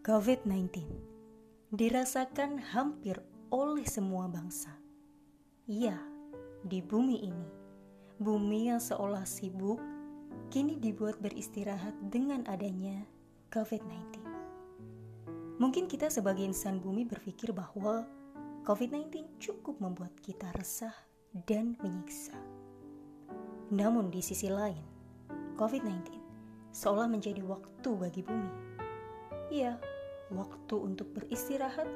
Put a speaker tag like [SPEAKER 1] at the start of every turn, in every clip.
[SPEAKER 1] COVID-19 dirasakan hampir oleh semua bangsa. Iya, di bumi ini, bumi yang seolah sibuk kini dibuat beristirahat dengan adanya COVID-19. Mungkin kita sebagai insan bumi berpikir bahwa COVID-19 cukup membuat kita resah dan menyiksa. Namun di sisi lain, COVID-19 seolah menjadi waktu bagi bumi. Iya, waktu untuk beristirahat,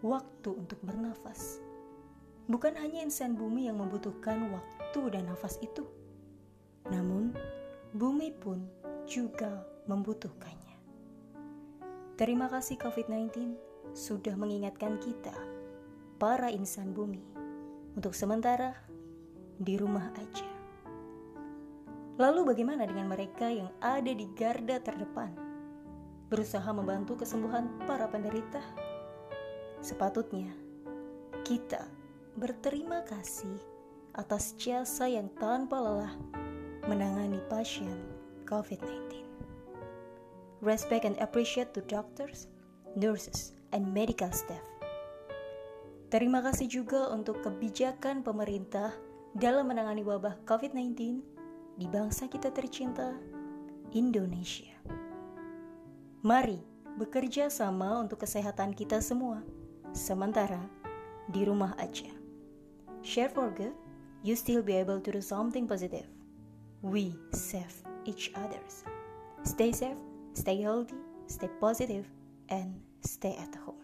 [SPEAKER 1] waktu untuk bernafas. Bukan hanya insan bumi yang membutuhkan waktu dan nafas itu, namun bumi pun juga membutuhkannya. Terima kasih COVID-19 sudah mengingatkan kita, para insan bumi, untuk sementara di rumah aja. Lalu bagaimana dengan mereka yang ada di garda terdepan? Berusaha membantu kesembuhan para penderita? Sepatutnya kita berterima kasih atas jasa yang tanpa lelah menangani pasien COVID-19. Respect and appreciate to doctors, nurses, and medical staff. Terima kasih juga untuk kebijakan pemerintah dalam menangani wabah COVID-19 di bangsa kita tercinta, Indonesia. Mari bekerja sama untuk kesehatan kita semua, sementara di rumah aja. Share for good, you still be able to do something positive. We save each others. Stay safe, stay healthy, stay positive, and stay at home.